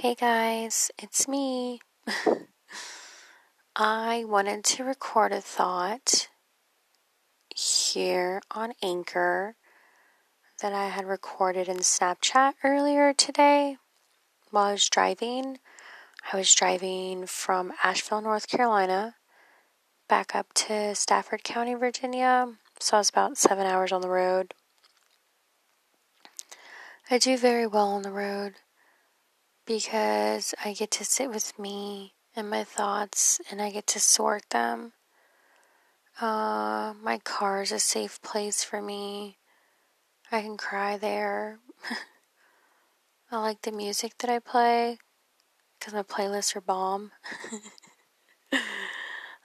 Hey guys, it's me. I wanted to record a thought here on Anchor that I had recorded in Snapchat earlier today while I was driving. I was driving from Asheville, North Carolina, back up to Stafford County, Virginia. So I was about seven hours on the road. I do very well on the road because I get to sit with me and my thoughts and I get to sort them. Uh, my car is a safe place for me. I can cry there. I like the music that I play because my playlists are bomb.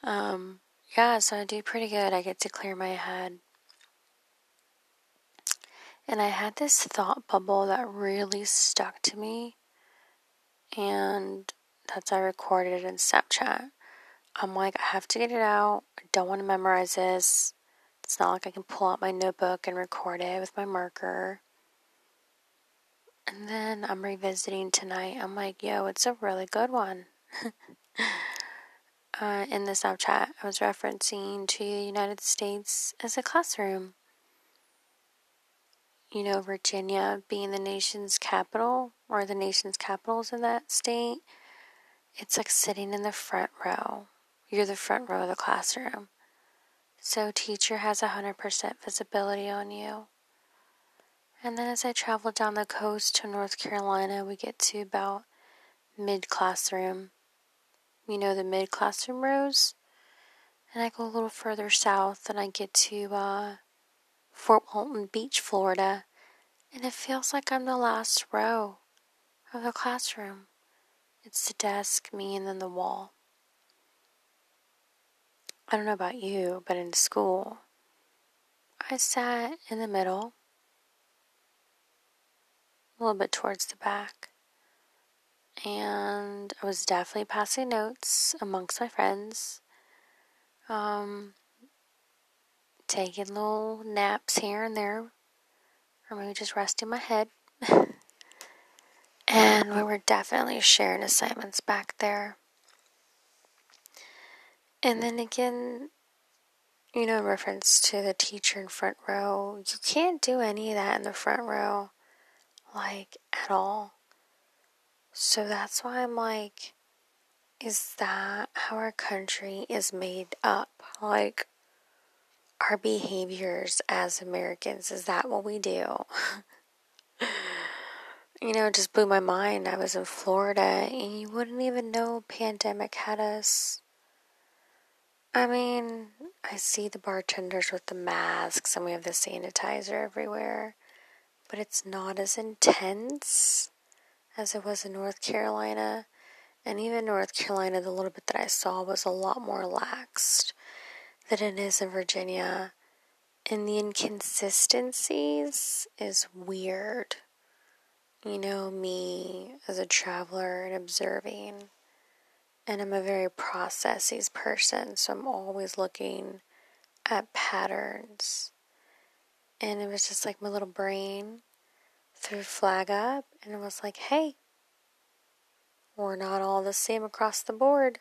um, yeah, so I do pretty good. I get to clear my head. And I had this thought bubble that really stuck to me and that's I recorded in Snapchat. I'm like, I have to get it out. I don't want to memorize this. It's not like I can pull out my notebook and record it with my marker. And then I'm revisiting tonight. I'm like, yo, it's a really good one. uh, in the Snapchat, I was referencing to the United States as a classroom you know, Virginia being the nation's capital or the nation's capitals in that state, it's like sitting in the front row. You're the front row of the classroom. So teacher has 100% visibility on you. And then as I travel down the coast to North Carolina, we get to about mid classroom. You know, the mid classroom rows. And I go a little further south and I get to uh, Fort Walton Beach, Florida, and it feels like I'm the last row of the classroom. It's the desk, me, and then the wall. I don't know about you, but in school, I sat in the middle, a little bit towards the back, and I was definitely passing notes amongst my friends. Um, taking little naps here and there, or maybe just resting my head. and we were definitely sharing assignments back there. And then again, you know, in reference to the teacher in front row, you can't do any of that in the front row, like at all. So that's why I'm like, is that how our country is made up? Like, our behaviors as Americans. Is that what we do? you know, it just blew my mind. I was in Florida and you wouldn't even know pandemic had us. I mean, I see the bartenders with the masks and we have the sanitizer everywhere, but it's not as intense as it was in North Carolina. And even North Carolina, the little bit that I saw was a lot more relaxed that it is in Virginia. And the inconsistencies is weird. You know, me as a traveler and observing. And I'm a very processes person, so I'm always looking at patterns. And it was just like my little brain threw flag up and it was like, hey, we're not all the same across the board.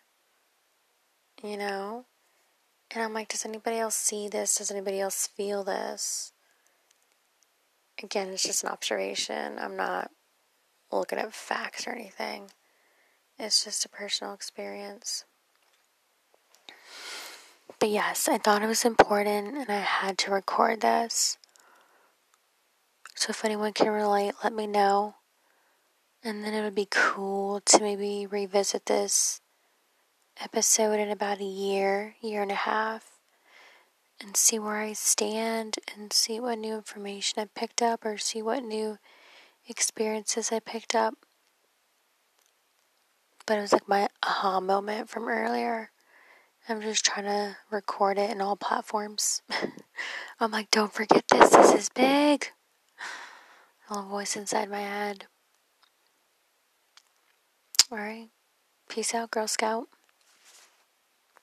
You know? And I'm like, does anybody else see this? Does anybody else feel this? Again, it's just an observation. I'm not looking at facts or anything. It's just a personal experience. But yes, I thought it was important and I had to record this. So if anyone can relate, let me know. And then it would be cool to maybe revisit this episode in about a year, year and a half, and see where I stand and see what new information I picked up or see what new experiences I picked up. But it was like my aha moment from earlier. I'm just trying to record it in all platforms. I'm like, don't forget this, this is big. A little voice inside my head. Alright. Peace out, Girl Scout.